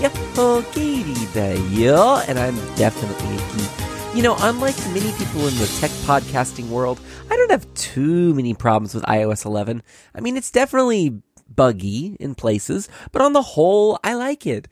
Yo, Kaylee Dayo and I'm definitely a geek. You know, unlike many people in the tech podcasting world, I don't have too many problems with iOS 11. I mean, it's definitely buggy in places, but on the whole, I like it.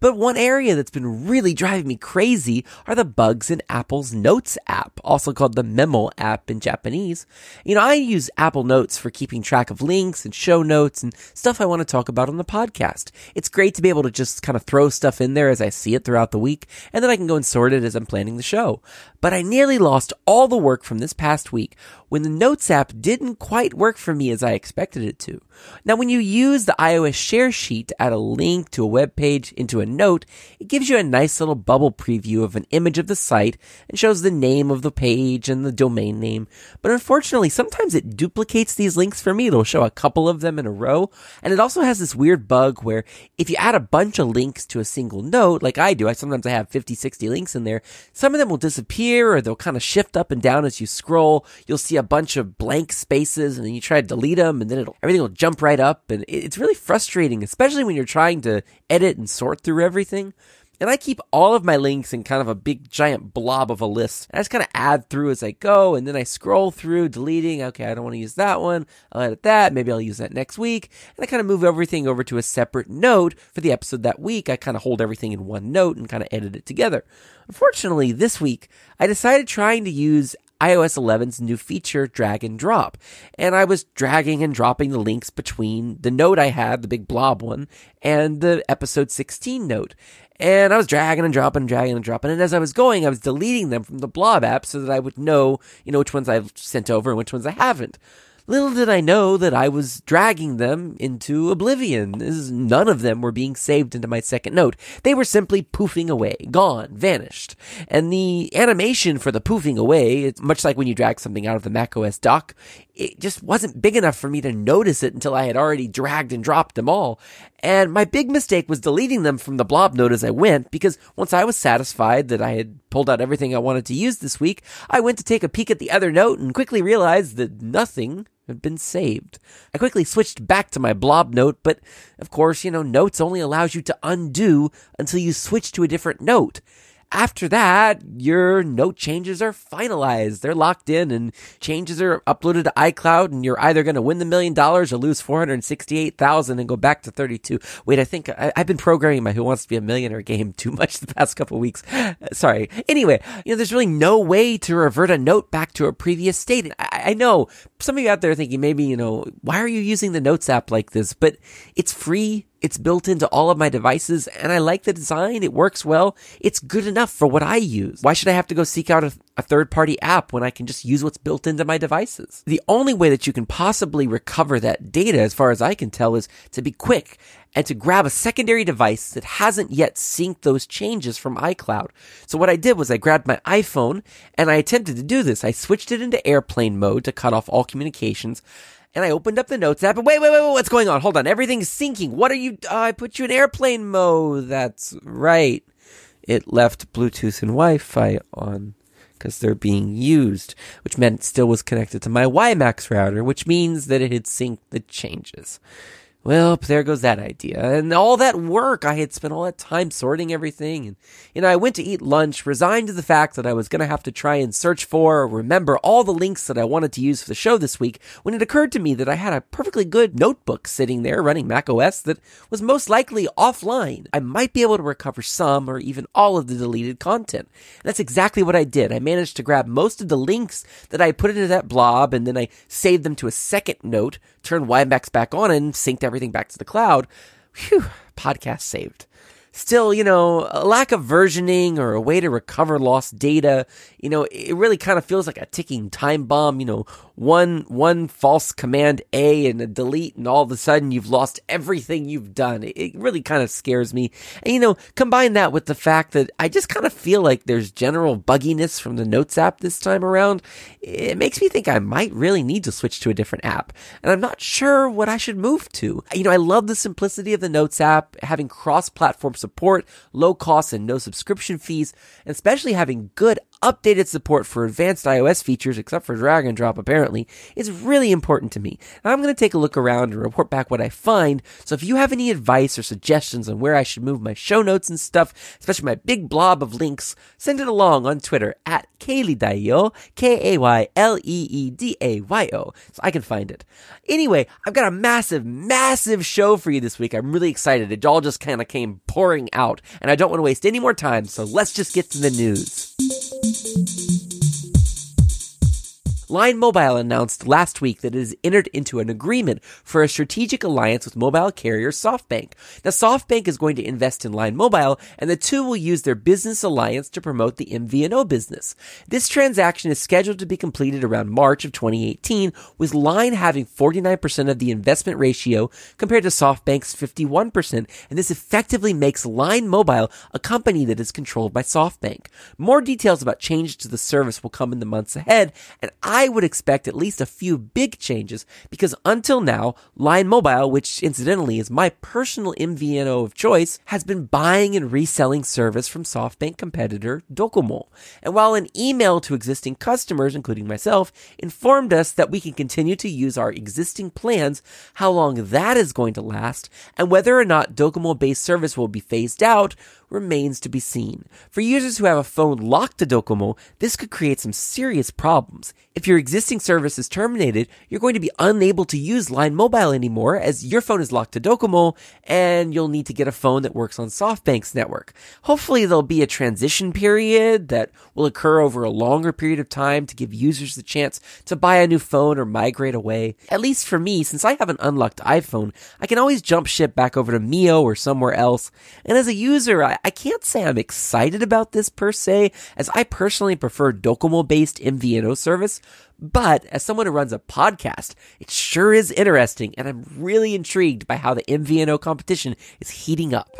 But one area that's been really driving me crazy are the bugs in Apple's Notes app, also called the Memo app in Japanese. You know, I use Apple Notes for keeping track of links and show notes and stuff I want to talk about on the podcast. It's great to be able to just kind of throw stuff in there as I see it throughout the week, and then I can go and sort it as I'm planning the show. But I nearly lost all the work from this past week when the Notes app didn't quite work for me as I expected it to. Now, when you use the iOS share sheet to add a link to a web page into a note, it gives you a nice little bubble preview of an image of the site and shows the name of the page and the domain name. But unfortunately, sometimes it duplicates these links for me. It'll show a couple of them in a row. And it also has this weird bug where if you add a bunch of links to a single note, like I do, I sometimes I have 50, 60 links in there, some of them will disappear or they'll kind of shift up and down as you scroll. You'll see a bunch of blank spaces and then you try to delete them and then it'll, everything will jump right up. And it's really frustrating, especially when you're trying to edit and sort through everything. And I keep all of my links in kind of a big giant blob of a list. I just kind of add through as I go, and then I scroll through, deleting. Okay, I don't want to use that one. I'll edit that. Maybe I'll use that next week. And I kind of move everything over to a separate note for the episode that week. I kind of hold everything in one note and kind of edit it together. Unfortunately, this week, I decided trying to use iOS 11's new feature, drag and drop. And I was dragging and dropping the links between the note I had, the big blob one, and the episode 16 note. And I was dragging and dropping, dragging and dropping. And as I was going, I was deleting them from the blob app so that I would know, you know, which ones I've sent over and which ones I haven't. Little did I know that I was dragging them into oblivion. as None of them were being saved into my second note. They were simply poofing away, gone, vanished. And the animation for the poofing away, it's much like when you drag something out of the macOS dock, it just wasn't big enough for me to notice it until I had already dragged and dropped them all. And my big mistake was deleting them from the blob note as I went, because once I was satisfied that I had pulled out everything I wanted to use this week, I went to take a peek at the other note and quickly realized that nothing had been saved. I quickly switched back to my blob note, but of course, you know, notes only allows you to undo until you switch to a different note. After that, your note changes are finalized. They're locked in and changes are uploaded to iCloud and you're either going to win the million dollars or lose 468,000 and go back to 32. Wait, I think I, have been programming my Who Wants to Be a Millionaire game too much the past couple weeks. Sorry. Anyway, you know, there's really no way to revert a note back to a previous state. I, I know some of you out there thinking maybe, you know, why are you using the Notes app like this? But it's free it's built into all of my devices and I like the design. It works well. It's good enough for what I use. Why should I have to go seek out a, a third party app when I can just use what's built into my devices? The only way that you can possibly recover that data, as far as I can tell, is to be quick and to grab a secondary device that hasn't yet synced those changes from iCloud. So what I did was I grabbed my iPhone and I attempted to do this. I switched it into airplane mode to cut off all communications and I opened up the notes app and wait, wait, wait, wait, what's going on? Hold on. Everything's syncing. What are you? Uh, I put you in airplane mode. That's right. It left Bluetooth and Wi Fi on because they're being used, which meant it still was connected to my WiMAX router, which means that it had synced the changes. Well, there goes that idea. And all that work, I had spent all that time sorting everything. And, you know, I went to eat lunch, resigned to the fact that I was going to have to try and search for or remember all the links that I wanted to use for the show this week when it occurred to me that I had a perfectly good notebook sitting there running macOS that was most likely offline. I might be able to recover some or even all of the deleted content. And that's exactly what I did. I managed to grab most of the links that I put into that blob and then I saved them to a second note, turned WiMAX back on and synced everything everything back to the cloud. Whew, podcast saved. Still, you know, a lack of versioning or a way to recover lost data, you know, it really kind of feels like a ticking time bomb, you know, one one false command A and a delete, and all of a sudden you've lost everything you've done. It, it really kind of scares me. And you know, combine that with the fact that I just kind of feel like there's general bugginess from the Notes app this time around. It makes me think I might really need to switch to a different app, and I'm not sure what I should move to. You know, I love the simplicity of the Notes app, having cross-platform support, low costs and no subscription fees, and especially having good updated support for advanced iOS features, except for drag and drop apparently, is really important to me. I'm going to take a look around and report back what I find. So if you have any advice or suggestions on where I should move my show notes and stuff, especially my big blob of links, send it along on Twitter at Kayleedayo, K-A-Y-L-E-E-D-A-Y-O, so I can find it. Anyway, I've got a massive, massive show for you this week. I'm really excited. It all just kind of came pouring out, and I don't want to waste any more time, so let's just get to the news thank you Line Mobile announced last week that it has entered into an agreement for a strategic alliance with mobile carrier SoftBank. Now, SoftBank is going to invest in Line Mobile, and the two will use their business alliance to promote the MVNO business. This transaction is scheduled to be completed around March of 2018, with Line having 49% of the investment ratio compared to SoftBank's 51%, and this effectively makes Line Mobile a company that is controlled by SoftBank. More details about changes to the service will come in the months ahead, and I I would expect at least a few big changes because until now, Line Mobile, which incidentally is my personal MVNO of choice, has been buying and reselling service from SoftBank competitor Docomo. And while an email to existing customers, including myself, informed us that we can continue to use our existing plans, how long that is going to last, and whether or not Docomo based service will be phased out remains to be seen. For users who have a phone locked to Docomo, this could create some serious problems. If your existing service is terminated, you're going to be unable to use Line Mobile anymore as your phone is locked to Docomo and you'll need to get a phone that works on SoftBank's network. Hopefully there'll be a transition period that will occur over a longer period of time to give users the chance to buy a new phone or migrate away. At least for me, since I have an unlocked iPhone, I can always jump ship back over to Mio or somewhere else. And as a user, I I, can't say I'm excited about this per se, as I personally prefer Docomo based MVNO service, but as someone who runs a podcast, it sure is interesting, and I'm really intrigued by how the MVNO competition is heating up.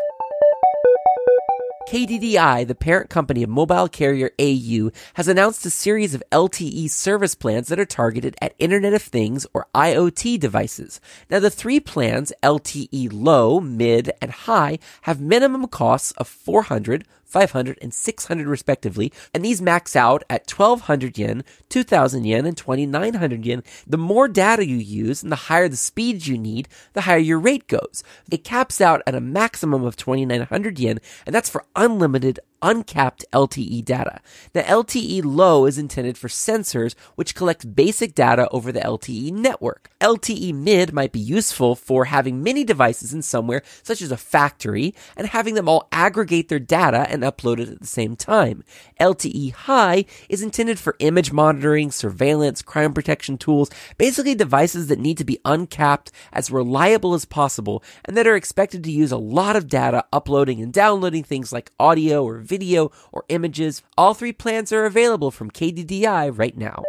KDDI, the parent company of mobile carrier au, has announced a series of LTE service plans that are targeted at Internet of Things or IoT devices. Now, the three plans, LTE low, mid, and high, have minimum costs of 400, 500, and 600 respectively, and these max out at 1200 yen, 2000 yen, and 2900 yen. The more data you use and the higher the speeds you need, the higher your rate goes. It caps out at a maximum of 2900 yen, and that's for unlimited uncapped LTE data. The LTE low is intended for sensors which collect basic data over the LTE network. LTE mid might be useful for having many devices in somewhere such as a factory and having them all aggregate their data and upload it at the same time. LTE high is intended for image monitoring, surveillance, crime protection tools, basically devices that need to be uncapped as reliable as possible and that are expected to use a lot of data uploading and downloading things like audio or video, or images. All three plans are available from KDDI right now.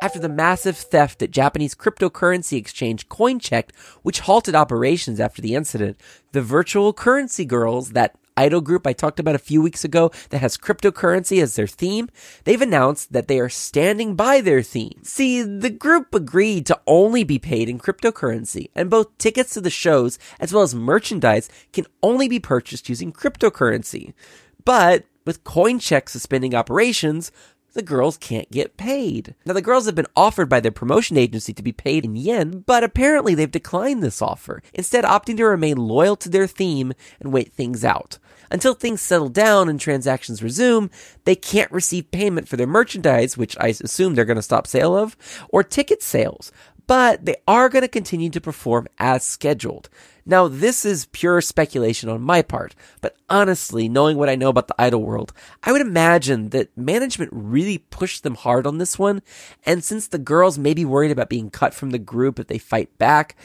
After the massive theft at Japanese cryptocurrency exchange Coincheck, which halted operations after the incident, the virtual currency girls, that idol group I talked about a few weeks ago that has cryptocurrency as their theme, they've announced that they are standing by their theme. See, the group agreed to only be paid in cryptocurrency, and both tickets to the shows as well as merchandise can only be purchased using cryptocurrency. But with Coincheck suspending operations, the girls can't get paid. Now, the girls have been offered by their promotion agency to be paid in yen, but apparently they've declined this offer, instead opting to remain loyal to their theme and wait things out. Until things settle down and transactions resume, they can't receive payment for their merchandise, which I assume they're going to stop sale of, or ticket sales, but they are going to continue to perform as scheduled. Now, this is pure speculation on my part, but honestly, knowing what I know about the idol world, I would imagine that management really pushed them hard on this one, and since the girls may be worried about being cut from the group if they fight back,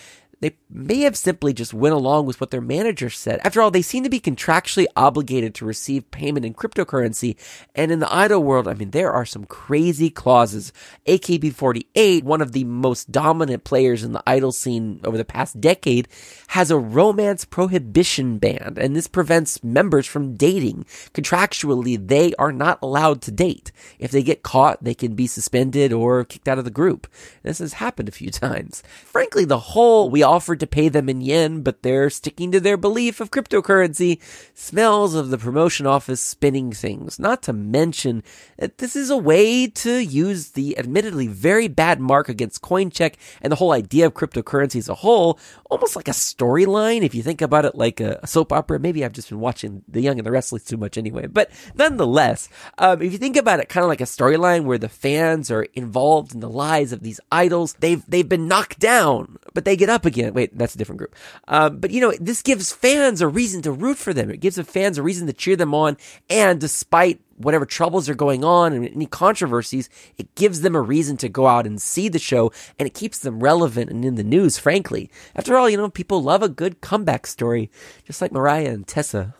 they may have simply just went along with what their manager said. After all, they seem to be contractually obligated to receive payment in cryptocurrency. And in the idol world, I mean, there are some crazy clauses. AKB48, one of the most dominant players in the idol scene over the past decade, has a romance prohibition ban. And this prevents members from dating. Contractually, they are not allowed to date. If they get caught, they can be suspended or kicked out of the group. This has happened a few times. Frankly, the whole we all offered to pay them in yen, but they're sticking to their belief of cryptocurrency. Smells of the promotion office spinning things. Not to mention that this is a way to use the admittedly very bad mark against CoinCheck and the whole idea of cryptocurrency as a whole, almost like a storyline. If you think about it like a, soap opera, maybe I've just been watching The Young and the Restless too much anyway. But nonetheless, um, if you think about it kind of like a storyline where the fans are involved in the lives of these idols, they've they've been knocked down, but they get up again. Wait, that's a different group. Um, but you know, this gives fans a reason to root for them. It gives the fans a reason to cheer them on. And despite whatever troubles are going on and any controversies, it gives them a reason to go out and see the show and it keeps them relevant and in the news, frankly. After all, you know, people love a good comeback story, just like Mariah and Tessa.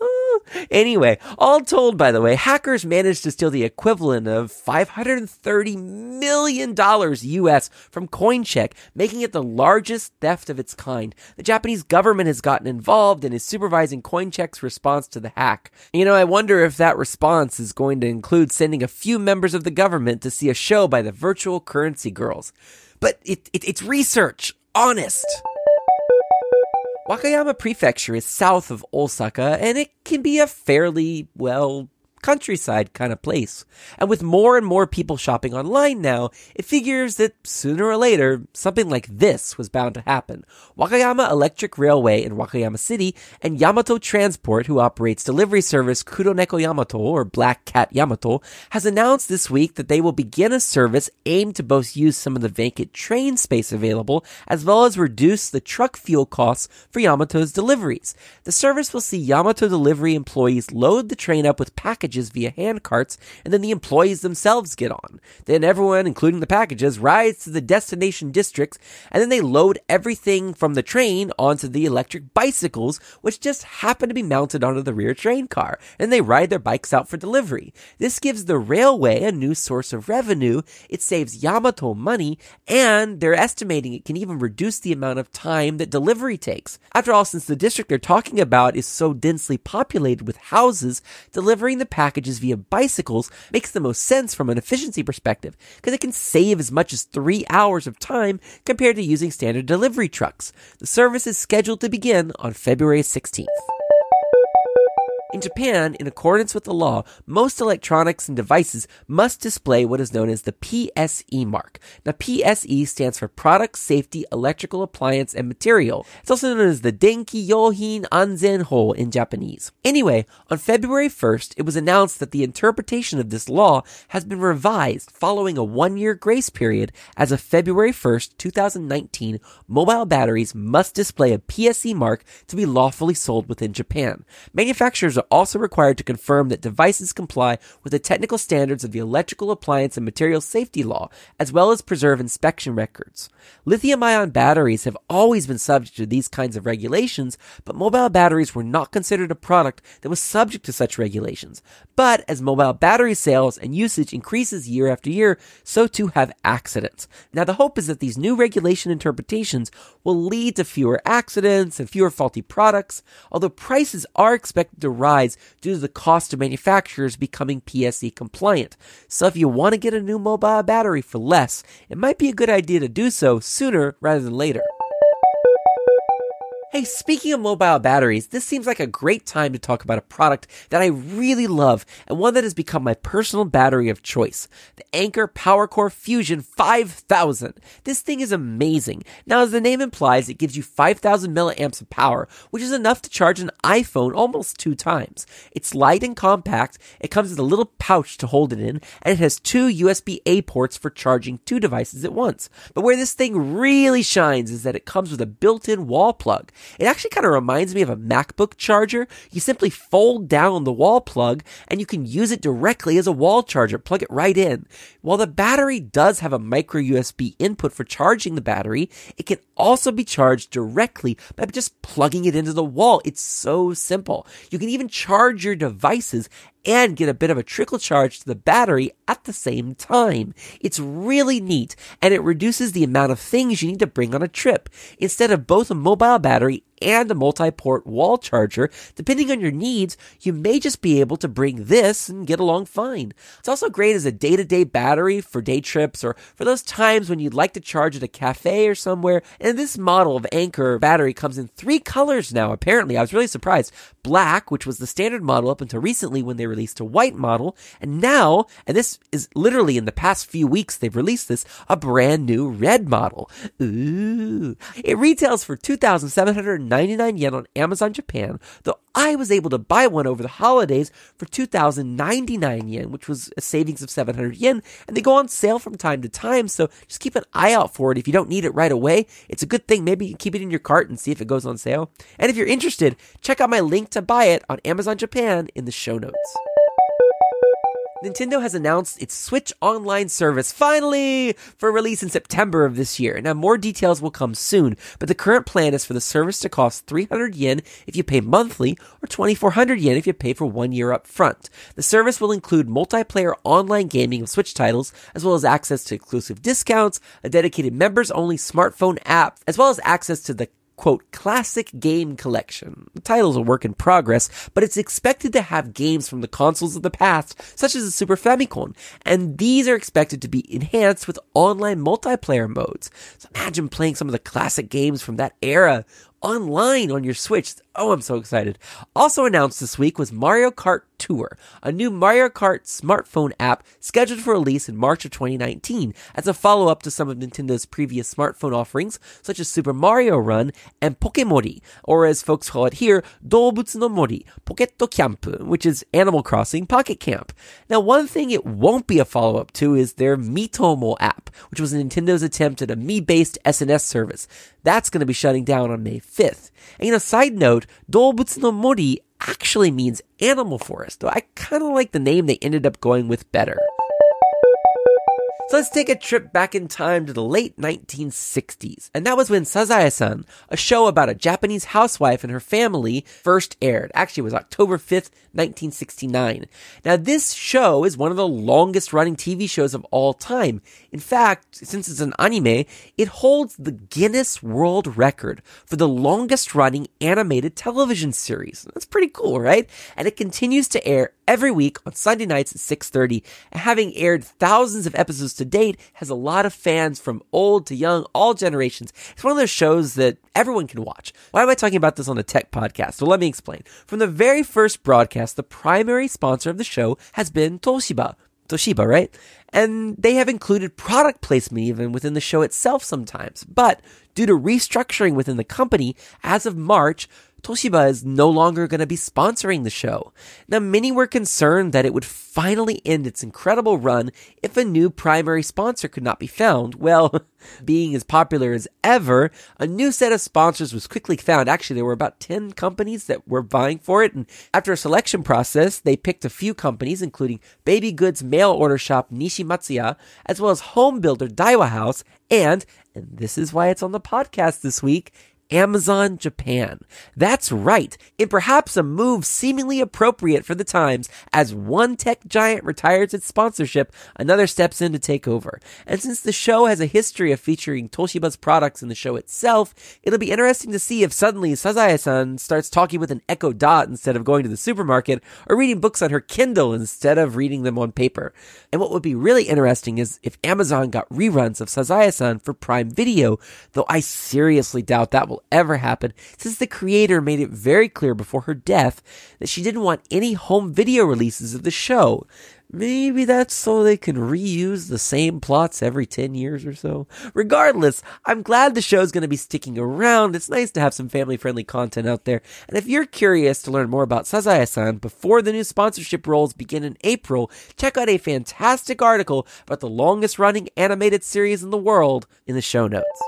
Anyway, all told, by the way, hackers managed to steal the equivalent of $530 million US from CoinCheck, making it the largest theft of its kind. The Japanese government has gotten involved and is supervising CoinCheck's response to the hack. You know, I wonder if that response is going to include sending a few members of the government to see a show by the virtual currency girls. But it, it, it's research. Honest. Wakayama Prefecture is south of Osaka, and it can be a fairly, well, countryside kind of place. And with more and more people shopping online now, it figures that sooner or later, something like this was bound to happen. Wakayama Electric Railway in Wakayama City and Yamato Transport, who operates delivery service Kuroneko Yamato or Black Cat Yamato, has announced this week that they will begin a service aimed to both use some of the vacant train space available as well as reduce the truck fuel costs for Yamato's deliveries. The service will see Yamato delivery employees load the train up with packages packages via hand carts, and then the employees themselves get on. Then everyone, including the packages, rides to the destination districts, and then they load everything from the train onto the electric bicycles, which just happen to be mounted onto the rear train car, and they ride their bikes out for delivery. This gives the railway a new source of revenue, it saves Yamato money, and they're estimating it can even reduce the amount of time that delivery takes. After all, since the district they're talking about is so densely populated with houses, delivering the packages via bicycles makes the most sense from an efficiency perspective because it can save as much as three hours of time compared to using standard delivery trucks. The service is scheduled to begin on February 16th. In Japan, in accordance with the law, most electronics and devices must display what is known as the PSE mark. Now, PSE stands for Product Safety Electrical Appliance and Material. It's also known as the Denki Yohin Anzen Ho in Japanese. Anyway, on February 1st, it was announced that the interpretation of this law has been revised following a one year grace period. As of February 1st, 2019, mobile batteries must display a PSE mark to be lawfully sold within Japan. Manufacturers are also required to confirm that devices comply with the technical standards of the Electrical Appliance and Material Safety Law, as well as preserve inspection records. Lithium ion batteries have always been subject to these kinds of regulations, but mobile batteries were not considered a product that was subject to such regulations. But as mobile battery sales and usage increases year after year, so too have accidents. Now, the hope is that these new regulation interpretations will lead to fewer accidents and fewer faulty products, although prices are expected to rise due to the cost of manufacturers becoming PSE compliant. So if you want to get a new mobile battery for less, it might be a good idea to do so sooner rather than later. Hey, speaking of mobile batteries, this seems like a great time to talk about a product that I really love and one that has become my personal battery of choice. The Anker PowerCore Fusion 5000. This thing is amazing. Now, as the name implies, it gives you 5000 milliamps of power, which is enough to charge an iPhone almost two times. It's light and compact. It comes with a little pouch to hold it in, and it has two USB-A ports for charging two devices at once. But where this thing really shines is that it comes with a built-in wall plug. It actually kind of reminds me of a MacBook charger. You simply fold down the wall plug and you can use it directly as a wall charger. Plug it right in. While the battery does have a micro USB input for charging the battery, it can also be charged directly by just plugging it into the wall. It's so simple. You can even charge your devices and get a bit of a trickle charge to the battery at the same time. It's really neat and it reduces the amount of things you need to bring on a trip. Instead of both a mobile battery and a multi-port wall charger. Depending on your needs, you may just be able to bring this and get along fine. It's also great as a day-to-day battery for day trips or for those times when you'd like to charge at a cafe or somewhere. And this model of Anker battery comes in three colors now, apparently. I was really surprised. Black, which was the standard model up until recently when they released a white model, and now, and this is literally in the past few weeks they've released this, a brand new red model. Ooh. It retails for 2,799 yen on Amazon Japan, though I was able to buy one over the holidays for 2,099 yen, which was a savings of 700 yen, and they go on sale from time to time, so just keep an eye out for it. If you don't need it right away, it's a good thing. Maybe you can keep it in your cart and see if it goes on sale. And if you're interested, check out my link to buy it on Amazon Japan in the show notes. Nintendo has announced its Switch Online service finally for release in September of this year. Now, more details will come soon, but the current plan is for the service to cost 300 yen if you pay monthly or 2400 yen if you pay for one year up front. The service will include multiplayer online gaming of Switch titles, as well as access to exclusive discounts, a dedicated members only smartphone app, as well as access to the quote, classic game collection. The title's a work in progress, but it's expected to have games from the consoles of the past, such as the Super Famicom, and these are expected to be enhanced with online multiplayer modes. So imagine playing some of the classic games from that era online on your Switch. Oh, I'm so excited. Also announced this week was Mario Kart Tour, a new Mario Kart smartphone app scheduled for release in March of 2019 as a follow up to some of Nintendo's previous smartphone offerings, such as Super Mario Run and Pokemori, or as folks call it here, Dobutsu no Mori, Poketto Camp, which is Animal Crossing Pocket Camp. Now, one thing it won't be a follow up to is their Miitomo app, which was Nintendo's attempt at a Mii based SNS service. That's going to be shutting down on May 5th. And you know, side note, Dobutsu no Mori actually means animal forest, though I kind of like the name they ended up going with better. So let's take a trip back in time to the late 1960s. And that was when Sazae-san, a show about a Japanese housewife and her family, first aired. Actually, it was October 5th, 1969. Now, this show is one of the longest running TV shows of all time. In fact, since it's an anime, it holds the Guinness World Record for the longest running animated television series. That's pretty cool, right? And it continues to air every week on Sunday nights at 6:30. Having aired thousands of episodes to date, has a lot of fans from old to young, all generations. It's one of those shows that everyone can watch. Why am I talking about this on a tech podcast? Well, let me explain. From the very first broadcast, the primary sponsor of the show has been Toshiba. Toshiba, right? And they have included product placement even within the show itself sometimes. But due to restructuring within the company, as of March, Toshiba is no longer going to be sponsoring the show. Now, many were concerned that it would finally end its incredible run if a new primary sponsor could not be found. Well, being as popular as ever, a new set of sponsors was quickly found. Actually, there were about 10 companies that were vying for it, and after a selection process, they picked a few companies, including baby goods mail order shop Nishimatsuya, as well as home builder Daiwa House, and, and this is why it's on the podcast this week, Amazon Japan. That's right. In perhaps a move seemingly appropriate for the times, as one tech giant retires its sponsorship, another steps in to take over. And since the show has a history of featuring Toshiba's products in the show itself, it'll be interesting to see if suddenly Sazae-san starts talking with an Echo Dot instead of going to the supermarket, or reading books on her Kindle instead of reading them on paper. And what would be really interesting is if Amazon got reruns of Sazae-san for Prime Video, though I seriously doubt that will ever happen since the creator made it very clear before her death that she didn't want any home video releases of the show. Maybe that's so they can reuse the same plots every 10 years or so. Regardless, I'm glad the show's going to be sticking around. It's nice to have some family friendly content out there. And if you're curious to learn more about Sazae-san before the new sponsorship roles begin in April, check out a fantastic article about the longest running animated series in the world in the show notes.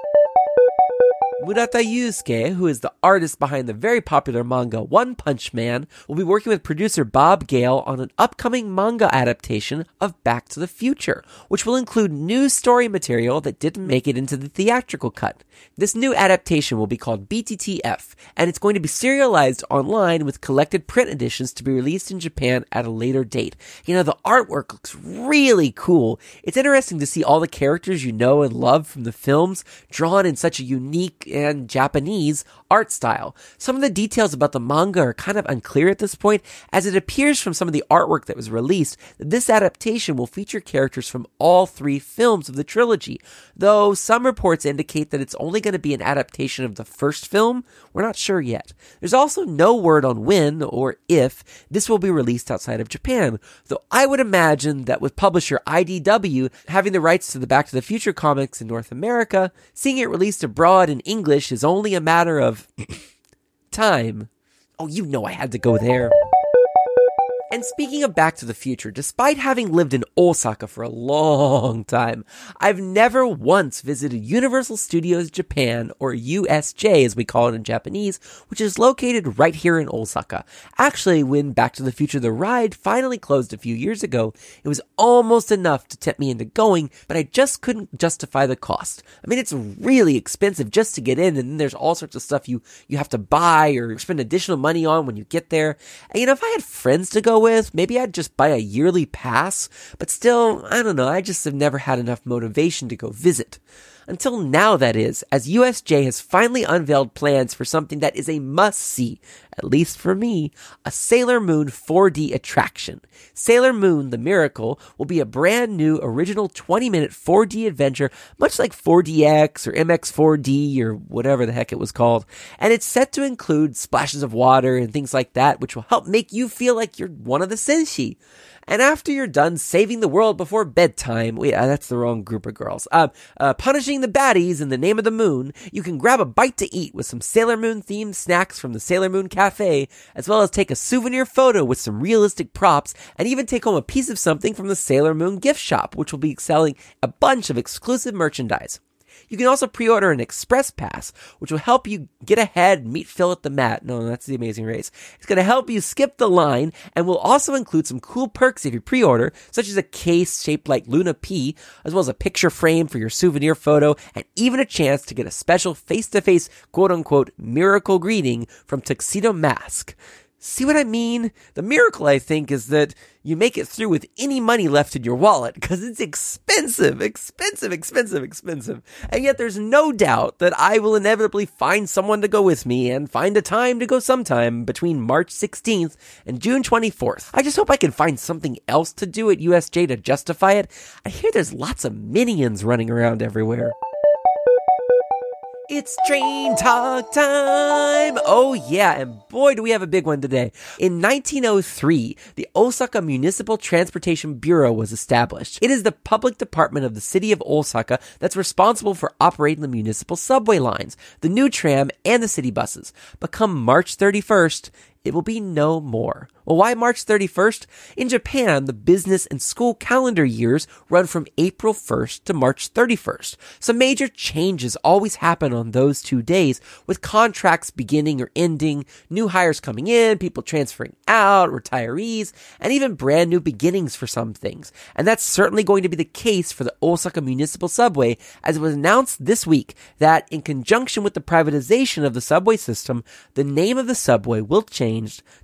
Murata Yusuke, who is the artist behind the very popular manga One Punch Man, will be working with producer Bob Gale on an upcoming manga adaptation of Back to the Future, which will include new story material that didn't make it into the theatrical cut. This new adaptation will be called BTTF, and it's going to be serialized online with collected print editions to be released in Japan at a later date. You know, the artwork looks really cool. It's interesting to see all the characters you know and love from the films drawn in such a unique and Japanese art style. Some of the details about the manga are kind of unclear at this point, as it appears from some of the artwork that was released that this adaptation will feature characters from all three films of the trilogy. Though some reports indicate that it's only going to be an adaptation of the first film, we're not sure yet. There's also no word on when or if this will be released outside of Japan, though I would imagine that with publisher IDW having the rights to the Back to the Future comics in North America, seeing it released abroad in English is only a matter of time. Oh, you know I had to go there. And speaking of Back to the Future, despite having lived in Osaka for a long time, I've never once visited Universal Studios Japan, or USJ as we call it in Japanese, which is located right here in Osaka. Actually, when Back to the Future the ride finally closed a few years ago, it was almost enough to tempt me into going, but I just couldn't justify the cost. I mean, it's really expensive just to get in, and then there's all sorts of stuff you, you have to buy or spend additional money on when you get there. And you know, if I had friends to go with. Maybe I'd just buy a yearly pass, but still, I don't know, I just have never had enough motivation to go visit. Until now, that is, as USJ has finally unveiled plans for something that is a must see, at least for me, a Sailor Moon 4D attraction. Sailor Moon The Miracle will be a brand new original 20 minute 4D adventure, much like 4DX or MX4D or whatever the heck it was called. And it's set to include splashes of water and things like that, which will help make you feel like you're one of the Senshi. And after you're done saving the world before bedtime, wait, uh, that's the wrong group of girls, uh, uh, punishing the baddies in the name of the moon, you can grab a bite to eat with some Sailor Moon themed snacks from the Sailor Moon Cafe, as well as take a souvenir photo with some realistic props, and even take home a piece of something from the Sailor Moon gift shop, which will be selling a bunch of exclusive merchandise. You can also pre-order an express pass, which will help you get ahead meet Phil at the mat. No, that's the amazing race. It's going to help you skip the line and will also include some cool perks if you pre-order, such as a case shaped like Luna P, as well as a picture frame for your souvenir photo, and even a chance to get a special face-to-face quote unquote miracle greeting from Tuxedo Mask. See what I mean? The miracle, I think, is that you make it through with any money left in your wallet because it's expensive, expensive, expensive, expensive. And yet there's no doubt that I will inevitably find someone to go with me and find a time to go sometime between March 16th and June 24th. I just hope I can find something else to do at USJ to justify it. I hear there's lots of minions running around everywhere. It's train talk time! Oh yeah, and boy do we have a big one today. In 1903, the Osaka Municipal Transportation Bureau was established. It is the public department of the city of Osaka that's responsible for operating the municipal subway lines, the new tram, and the city buses. But come March 31st, it will be no more. Well, why March 31st? In Japan, the business and school calendar years run from April 1st to March 31st. Some major changes always happen on those two days, with contracts beginning or ending, new hires coming in, people transferring out, retirees, and even brand new beginnings for some things. And that's certainly going to be the case for the Osaka Municipal Subway, as it was announced this week that in conjunction with the privatization of the subway system, the name of the subway will change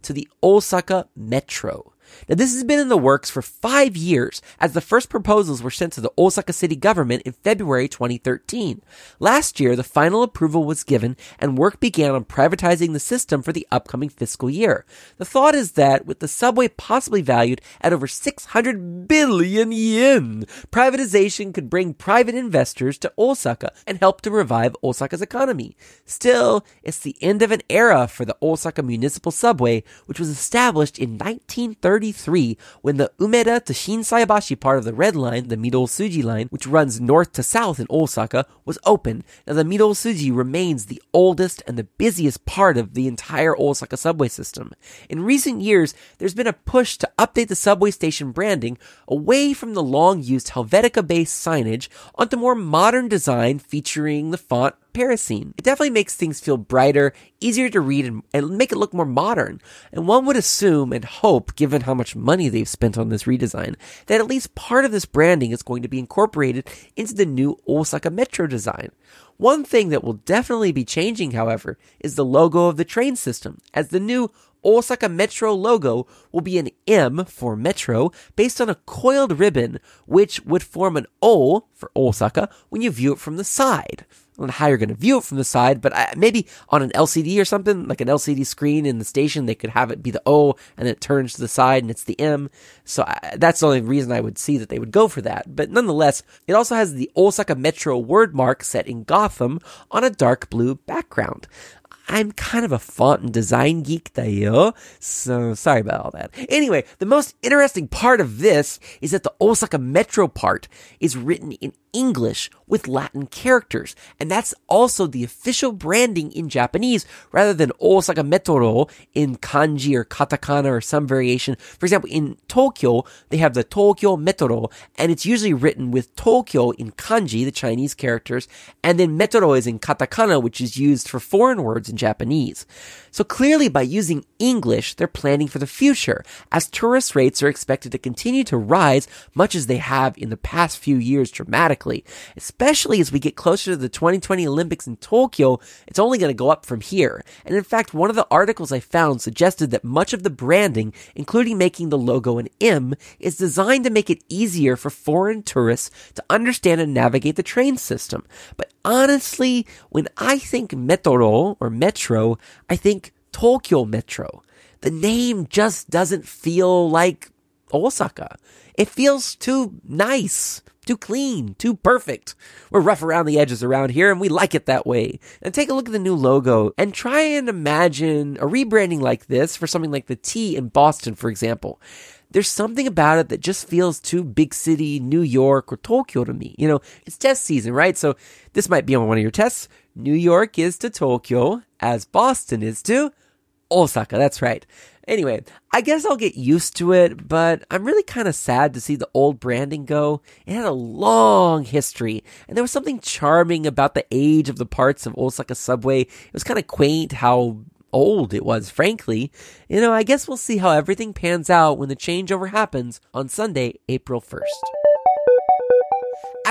to the Osaka Osaka Metro. Now, this has been in the works for five years as the first proposals were sent to the Osaka city government in February 2013. Last year, the final approval was given and work began on privatizing the system for the upcoming fiscal year. The thought is that with the subway possibly valued at over 600 billion yen, privatization could bring private investors to Osaka and help to revive Osaka's economy. Still, it's the end of an era for the Osaka municipal subway, which was established in 1930 33 when the Umeda to Shinsaibashi part of the Red Line, the Midōsuji line, which runs north to south in Osaka, was opened. Now the Midōsuji remains the oldest and the busiest part of the entire Osaka subway system. In recent years, there's been a push to update the subway station branding away from the long used Helvetica based signage onto more modern design featuring the font It definitely makes things feel brighter, easier to read, and, and, make it look more modern. And one would assume and hope, given how much money they've spent on this redesign, that at least part of this branding is going to be incorporated into the new Osaka Metro design. One thing that will definitely be changing, however, is the logo of the train system, as the new Osaka Metro logo will be an M for Metro based on a coiled ribbon, which would form an O for Osaka when you view it from the side. On how you're going to view it from the side, but I, maybe on an LCD or something, like an LCD screen in the station, they could have it be the O and it turns to the side and it's the M. So I, that's the only reason I would see that they would go for that. But nonetheless, it also has the Osaka Metro word mark set in Gotham on a dark blue background. I'm kind of a font and design geek, though, so sorry about all that. Anyway, the most interesting part of this is that the Osaka Metro part is written in English with Latin characters. And that's also the official branding in Japanese rather than Osaka Metro in kanji or katakana or some variation. For example, in Tokyo, they have the Tokyo Metro and it's usually written with Tokyo in kanji, the Chinese characters, and then Metro is in katakana, which is used for foreign words in Japanese. So clearly by using English, they're planning for the future as tourist rates are expected to continue to rise much as they have in the past few years dramatically. As we get closer to the 2020 Olympics in Tokyo, it's only going to go up from here. And in fact, one of the articles I found suggested that much of the branding, including making the logo an M, is designed to make it easier for foreign tourists to understand and navigate the train system. But honestly, when I think Metro or Metro, I think Tokyo Metro. The name just doesn't feel like Osaka. It feels too nice, too clean, too perfect. We're rough around the edges around here and we like it that way. And take a look at the new logo and try and imagine a rebranding like this for something like the T in Boston, for example there's something about it that just feels too big city, New York or Tokyo to me. You know, it's test season, right? So this might be on one of your tests. New York is to Tokyo as Boston is to Osaka. That's right. Anyway, I guess I'll get used to it, but I'm really kind of sad to see the old branding go. It had a long history, and there was something charming about the age of the parts of Osaka subway. It was kind of quaint how old it was, frankly. You know, I guess we'll see how everything pans out when the changeover happens on Sunday, April 1st.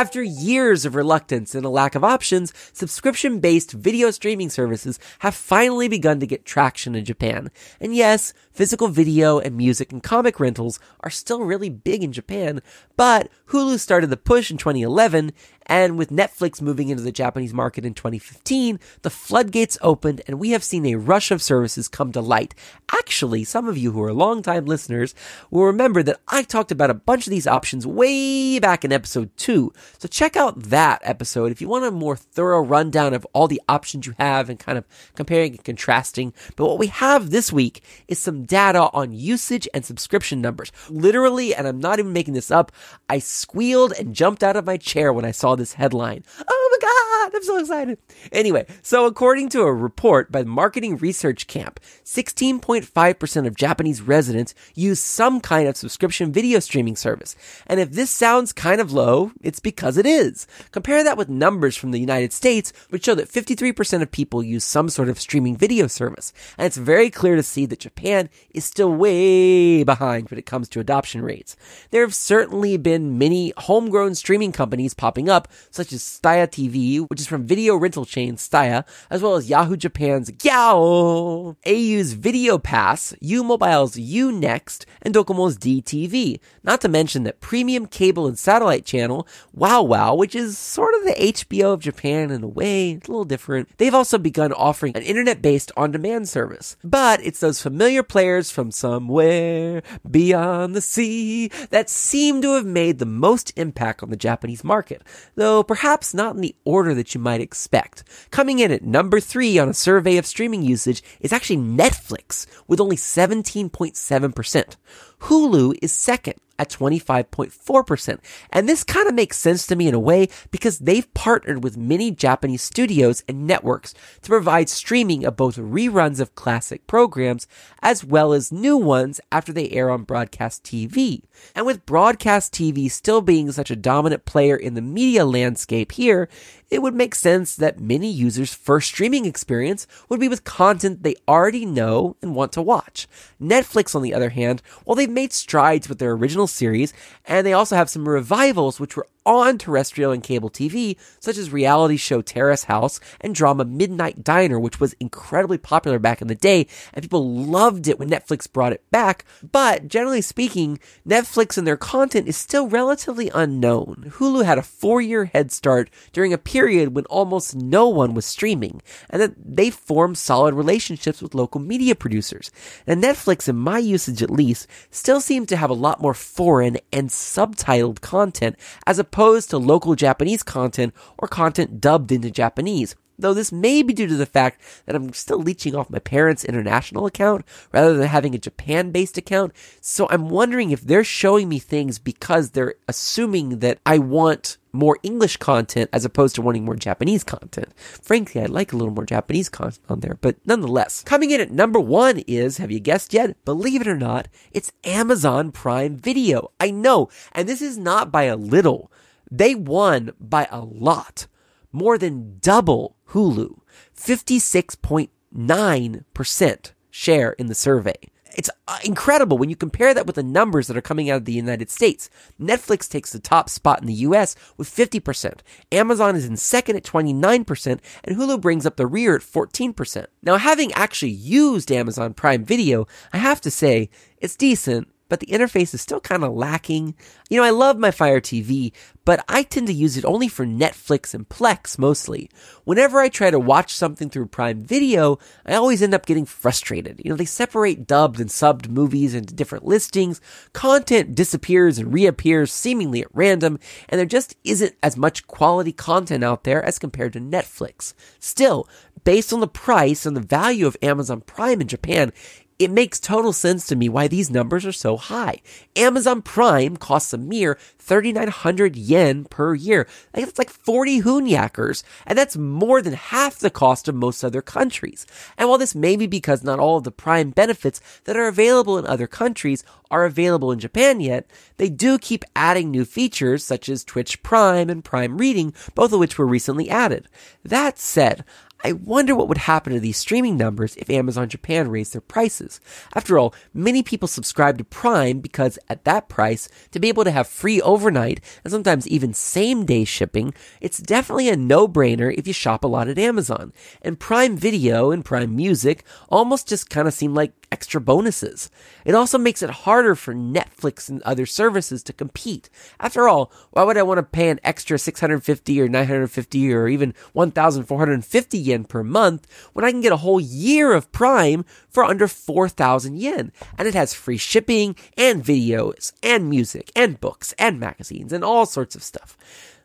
After years of reluctance and a lack of options, subscription based video streaming services have finally begun to get traction in Japan. And yes, physical video and music and comic rentals are still really big in Japan, but Hulu started the push in 2011, and with Netflix moving into the Japanese market in 2015, the floodgates opened and we have seen a rush of services come to light. Actually, some of you who are longtime listeners will remember that I talked about a bunch of these options way back in episode 2. So check out that episode if you want a more thorough rundown of all the options you have and kind of comparing and contrasting. But what we have this week is some data on usage and subscription numbers. Literally, and I'm not even making this up, I squealed and jumped out of my chair when I saw this headline. Oh my God, I'm so excited. Anyway, so according to a report by the Marketing Research Camp, 16.5% of Japanese residents use some kind of subscription video streaming service. And if this sounds kind of low, it's because it is. Compare that with numbers from the United States, which show that 53% of people use some sort of streaming video service. And it's very clear to see that Japan is still way behind when it comes to adoption rates. There have certainly been many homegrown streaming companies popping up, such as Tsutaya TV, which is from video rental chain Tsutaya, as well as Yahoo Japan's Gyao, au's Video Pass, U Mobile's U Next, and Docomo's DTV. Not to mention that premium cable and satellite channel, Wow Wow, which is sort of the HBO of Japan in a way, it's a little different. They've also begun offering an internet-based on-demand service. But it's those familiar players from somewhere beyond the sea that seem to have made the most impact on the Japanese market, though perhaps not in the order that you might expect. Coming in at number three on a survey of streaming usage is actually Netflix with only 17.7%. Hulu is second at 25.4%. And this kind of makes sense to me in a way because they've partnered with many Japanese studios and networks to provide streaming of both reruns of classic programs as well as new ones after they air on broadcast TV. And with broadcast TV still being such a dominant player in the media landscape here, it would make sense that many users' first streaming experience would be with content they already know and want to watch. Netflix, on the other hand, while they've made strides with their original series, and they also have some revivals which were on terrestrial and cable TV, such as reality show Terrace House and drama Midnight Diner, which was incredibly popular back in the day, and people loved it when Netflix brought it back. But generally speaking, Netflix and their content is still relatively unknown. Hulu had a four year head start during a period when almost no one was streaming, and that they formed solid relationships with local media producers. And Netflix, in my usage at least, still seems to have a lot more foreign and subtitled content as opposed to local Japanese content or content dubbed into Japanese. Though this may be due to the fact that I'm still leeching off my parents' international account rather than having a Japan based account. So I'm wondering if they're showing me things because they're assuming that I want more English content as opposed to wanting more Japanese content. Frankly, I like a little more Japanese content on there, but nonetheless. Coming in at number one is, have you guessed yet? Believe it or not, it's Amazon Prime Video. I know, and this is not by a little. They won by a lot. More than double Hulu. 56.9% share in the survey. It's uh, incredible when you compare that with the numbers that are coming out of the United States. Netflix takes the top spot in the US with 50%. Amazon is in second at 29%, and Hulu brings up the rear at 14%. Now, having actually used Amazon Prime Video, I have to say, it's decent, but the interface is still kind of lacking. You know, I love my Fire TV, but I tend to use it only for Netflix and Plex mostly. Whenever I try to watch something through Prime Video, I always end up getting frustrated. You know, they separate dubbed and subbed movies into different listings, content disappears and reappears seemingly at random, and there just isn't as much quality content out there as compared to Netflix. Still, based on the price and the value of Amazon Prime in Japan, it makes total sense to me why these numbers are so high. Amazon Prime costs a mere 3,900 yen per year. That's like 40 hoonyakkers, and that's more than half the cost of most other countries. And while this may be because not all of the Prime benefits that are available in other countries are available in Japan yet, they do keep adding new features such as Twitch Prime and Prime Reading, both of which were recently added. That said, I wonder what would happen to these streaming numbers if Amazon Japan raised their prices. After all, many people subscribe to Prime because at that price, to be able to have free overnight and sometimes even same day shipping, it's definitely a no brainer if you shop a lot at Amazon. And Prime Video and Prime Music almost just kind of seem like extra bonuses. It also makes it harder for Netflix and other services to compete. After all, why would I want to pay an extra 650 or 950 or even 1450 yen per month when I can get a whole year of Prime for under 4000 yen? And it has free shipping and videos and music and books and magazines and all sorts of stuff.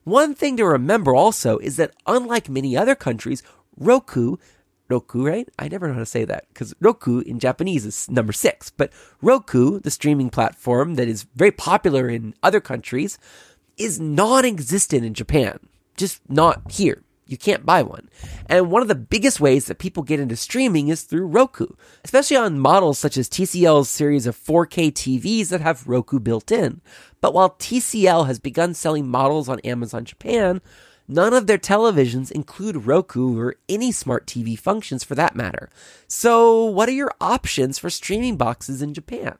One thing to remember also is that unlike many other countries, Roku Roku, right? I never know how to say that because Roku in Japanese is number six. But Roku, the streaming platform that is very popular in other countries, is non existent in Japan. Just not here. You can't buy one. And one of the biggest ways that people get into streaming is through Roku, especially on models such as TCL's series of 4K TVs that have Roku built in. But while TCL has begun selling models on Amazon Japan, None of their televisions include Roku or any smart TV functions for that matter. So, what are your options for streaming boxes in Japan?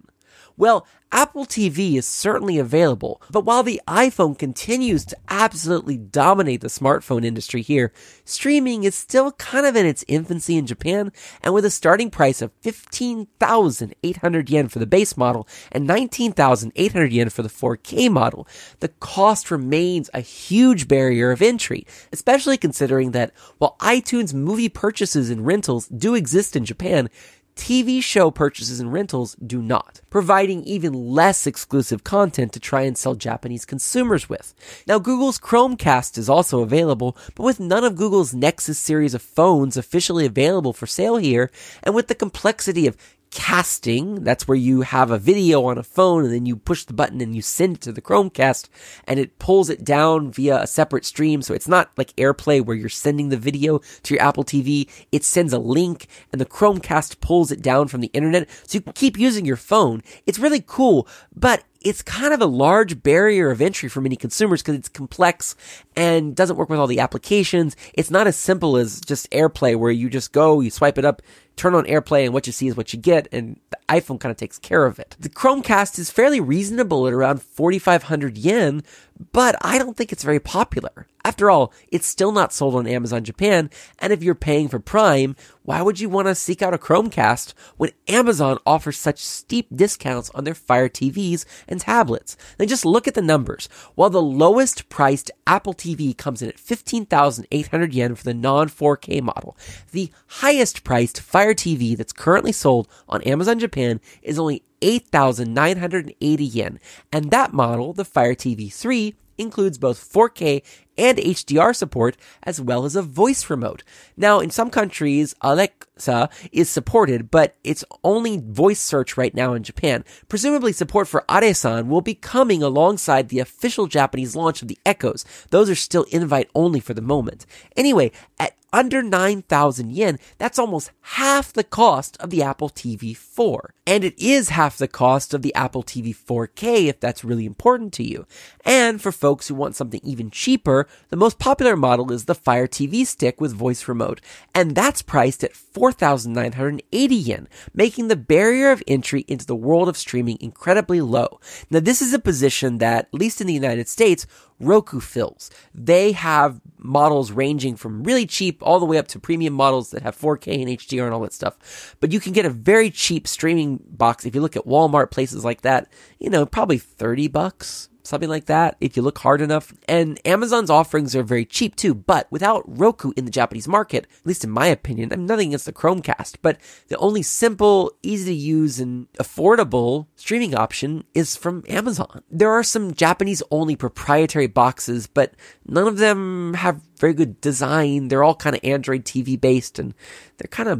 Well, Apple TV is certainly available, but while the iPhone continues to absolutely dominate the smartphone industry here, streaming is still kind of in its infancy in Japan, and with a starting price of 15,800 yen for the base model and 19,800 yen for the 4K model, the cost remains a huge barrier of entry, especially considering that while iTunes movie purchases and rentals do exist in Japan, TV show purchases and rentals do not, providing even less exclusive content to try and sell Japanese consumers with. Now, Google's Chromecast is also available, but with none of Google's Nexus series of phones officially available for sale here, and with the complexity of casting. That's where you have a video on a phone and then you push the button and you send it to the Chromecast and it pulls it down via a separate stream. So it's not like AirPlay where you're sending the video to your Apple TV. It sends a link and the Chromecast pulls it down from the internet. So you can keep using your phone. It's really cool, but it's kind of a large barrier of entry for many consumers because it's complex and doesn't work with all the applications. It's not as simple as just AirPlay where you just go, you swipe it up, turn on AirPlay and what you see is what you get and the iPhone kind of takes care of it. The Chromecast is fairly reasonable at around 4500 yen, but I don't think it's very popular. After all, it's still not sold on Amazon Japan, and if you're paying for Prime, why would you want to seek out a Chromecast when Amazon offers such steep discounts on their Fire TVs and tablets? Then just look at the numbers. While the lowest priced Apple TV comes in at 15,800 yen for the non 4K model, the highest priced Fire TV that's currently sold on Amazon Japan is only 8,980 yen. And that model, the Fire TV 3, includes both 4K and HDR support, as well as a voice remote. Now, in some countries, Alexa is supported, but it's only voice search right now in Japan. Presumably, support for Aresan will be coming alongside the official Japanese launch of the Echoes. Those are still invite only for the moment. Anyway, at under 9,000 yen, that's almost half the cost of the Apple TV 4. And it is half the cost of the Apple TV 4K if that's really important to you. And for folks who want something even cheaper, the most popular model is the Fire TV stick with voice remote, and that's priced at 4,980 yen, making the barrier of entry into the world of streaming incredibly low. Now, this is a position that, at least in the United States, Roku fills. They have models ranging from really cheap all the way up to premium models that have 4K and HDR and all that stuff. But you can get a very cheap streaming box if you look at Walmart, places like that, you know, probably 30 bucks, something like that, if you look hard enough. And Amazon's offerings are very cheap too, but without Roku in the Japanese market, at least in my opinion, I'm nothing against the Chromecast, but the only simple, easy to use, and affordable streaming option is from Amazon. There are some Japanese only proprietary boxes, but none of them have very good design. They're all kind of Android TV based and they're kind of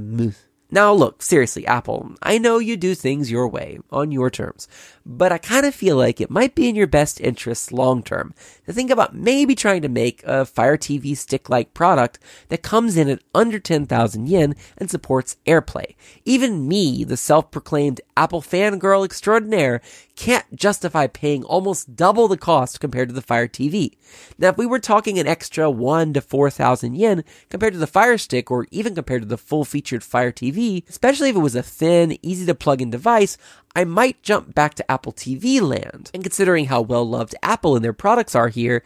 now, look, seriously, Apple, I know you do things your way, on your terms, but I kind of feel like it might be in your best interests long term to think about maybe trying to make a Fire TV stick like product that comes in at under 10,000 yen and supports AirPlay. Even me, the self proclaimed Apple fangirl extraordinaire, can't justify paying almost double the cost compared to the Fire TV. Now, if we were talking an extra 1 to 4,000 yen compared to the Fire Stick or even compared to the full featured Fire TV, especially if it was a thin, easy to plug in device, I might jump back to Apple TV land. And considering how well loved Apple and their products are here,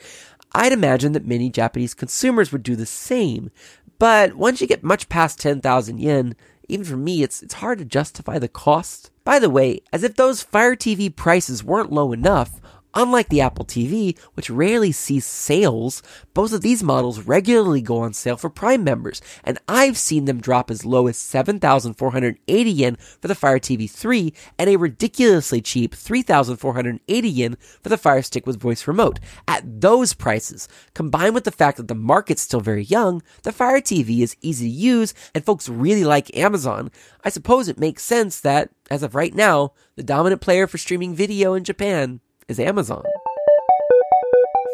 I'd imagine that many Japanese consumers would do the same. But once you get much past 10,000 yen, even for me, it's, it's hard to justify the cost. By the way, as if those Fire TV prices weren't low enough, Unlike the Apple TV, which rarely sees sales, both of these models regularly go on sale for Prime members, and I've seen them drop as low as 7,480 yen for the Fire TV 3 and a ridiculously cheap 3,480 yen for the Fire Stick with voice remote. At those prices, combined with the fact that the market's still very young, the Fire TV is easy to use, and folks really like Amazon, I suppose it makes sense that, as of right now, the dominant player for streaming video in Japan is Amazon.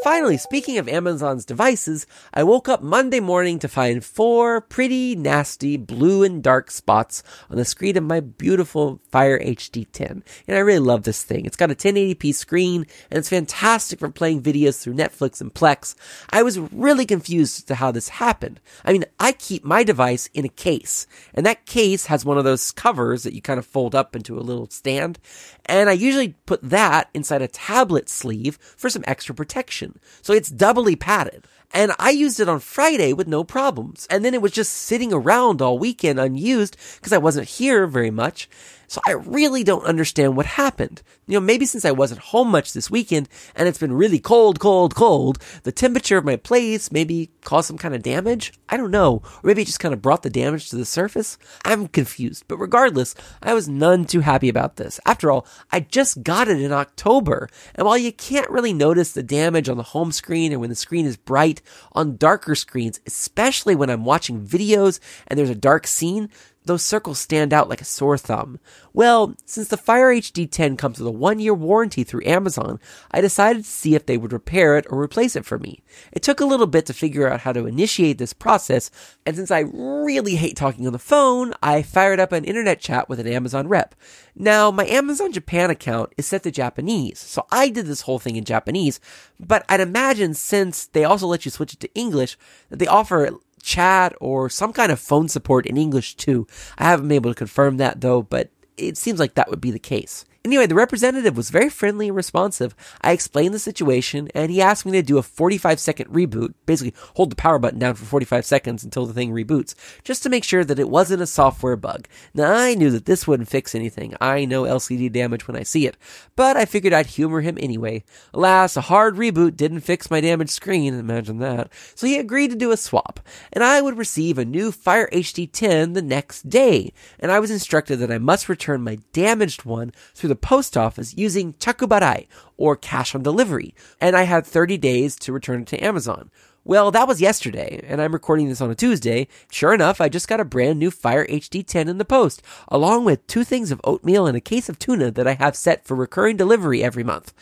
Finally, speaking of Amazon's devices, I woke up Monday morning to find four pretty nasty blue and dark spots on the screen of my beautiful Fire HD 10. And I really love this thing. It's got a 1080p screen and it's fantastic for playing videos through Netflix and Plex. I was really confused as to how this happened. I mean, I keep my device in a case, and that case has one of those covers that you kind of fold up into a little stand. And I usually put that inside a tablet sleeve for some extra protection. So it's doubly padded. And I used it on Friday with no problems. And then it was just sitting around all weekend unused because I wasn't here very much. So I really don't understand what happened. You know, maybe since I wasn't home much this weekend and it's been really cold, cold, cold, the temperature of my place maybe caused some kind of damage. I don't know. Or maybe it just kind of brought the damage to the surface. I'm confused. But regardless, I was none too happy about this. After all, I just got it in October. And while you can't really notice the damage on the home screen or when the screen is bright, on darker screens, especially when I'm watching videos and there's a dark scene, those circles stand out like a sore thumb. Well, since the Fire HD 10 comes with a one year warranty through Amazon, I decided to see if they would repair it or replace it for me. It took a little bit to figure out how to initiate this process, and since I really hate talking on the phone, I fired up an internet chat with an Amazon rep. Now, my Amazon Japan account is set to Japanese, so I did this whole thing in Japanese, but I'd imagine since they also let you switch it to English, that they offer chat or some kind of phone support in English too. I haven't been able to confirm that though, but it seems like that would be the case. Anyway, the representative was very friendly and responsive. I explained the situation and he asked me to do a 45 second reboot, basically hold the power button down for 45 seconds until the thing reboots, just to make sure that it wasn't a software bug. Now, I knew that this wouldn't fix anything. I know LCD damage when I see it, but I figured I'd humor him anyway. Alas, a hard reboot didn't fix my damaged screen, imagine that. So he agreed to do a swap, and I would receive a new Fire HD 10 the next day, and I was instructed that I must return my damaged one through the the post office using chakubarai or cash on delivery, and I had 30 days to return it to Amazon. Well, that was yesterday, and I'm recording this on a Tuesday. Sure enough, I just got a brand new Fire HD 10 in the post, along with two things of oatmeal and a case of tuna that I have set for recurring delivery every month.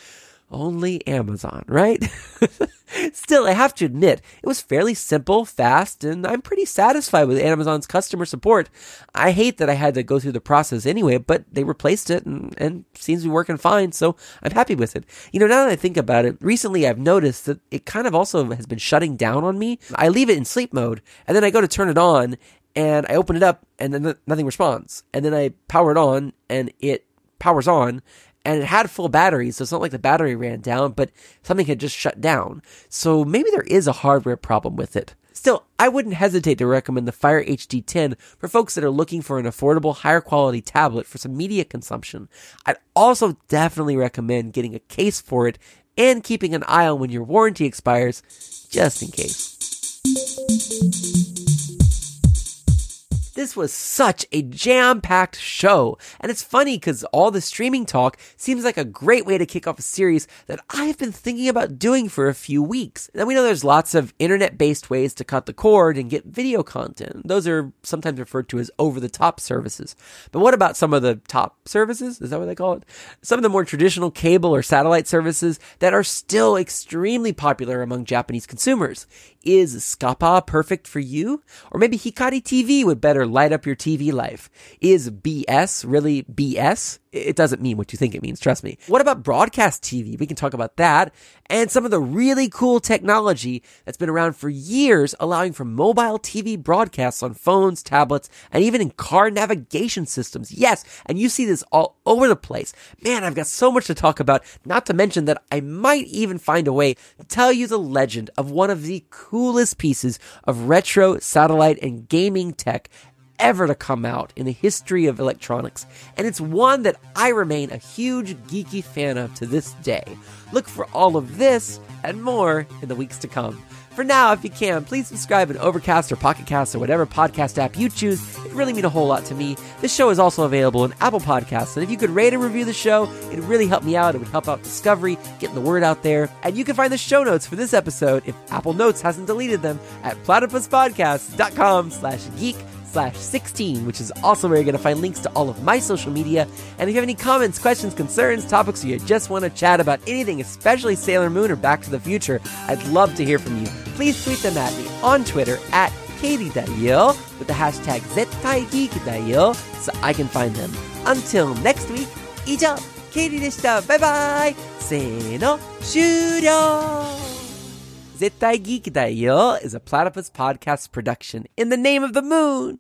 Only Amazon, right? Still, I have to admit, it was fairly simple, fast, and I'm pretty satisfied with Amazon's customer support. I hate that I had to go through the process anyway, but they replaced it and, and seems to be working fine, so I'm happy with it. You know, now that I think about it, recently I've noticed that it kind of also has been shutting down on me. I leave it in sleep mode, and then I go to turn it on, and I open it up, and then nothing responds. And then I power it on, and it powers on, and it had full batteries, so it's not like the battery ran down, but something had just shut down. So maybe there is a hardware problem with it. Still, I wouldn't hesitate to recommend the Fire HD 10 for folks that are looking for an affordable, higher quality tablet for some media consumption. I'd also definitely recommend getting a case for it and keeping an eye on when your warranty expires, just in case. This was such a jam packed show. And it's funny because all the streaming talk seems like a great way to kick off a series that I've been thinking about doing for a few weeks. And we know there's lots of internet based ways to cut the cord and get video content. Those are sometimes referred to as over the top services. But what about some of the top services? Is that what they call it? Some of the more traditional cable or satellite services that are still extremely popular among Japanese consumers. Is Skapa perfect for you? Or maybe Hikari TV would better light up your TV life? Is BS really BS? it doesn't mean what you think it means, trust me. What about broadcast TV? We can talk about that and some of the really cool technology that's been around for years, allowing for mobile TV broadcasts on phones, tablets, and even in car navigation systems. Yes, and you see this all over the place. Man, I've got so much to talk about, not to mention that I might even find a way to tell you the legend of one of the coolest pieces of retro satellite and gaming tech ever to come out in the history of electronics, and it's one that I remain a huge geeky fan of to this day. Look for all of this and more in the weeks to come. For now, if you can, please subscribe in Overcast or Pocket Cast or whatever podcast app you choose. It really means a whole lot to me. This show is also available in Apple Podcasts, and if you could rate and review the show, it'd really help me out. It would help out discovery, getting the word out there. And you can find the show notes for this episode, if Apple Notes hasn't deleted them, at platypuspodcast.com slash geek slash 16, which is also where you're going to find links to all of my social media. And if you have any comments, questions, concerns, topics, or you just want to chat about anything, especially Sailor Moon or Back to the Future, I'd love to hear from you. Please tweet them at me on Twitter at Katie with the hashtag ZettaiGeekDayo so I can find them. Until next week, 以上、Katie でした。バイバイせーの、終了 Zettai Geek Dayo is a platypus podcast production in the name of the moon.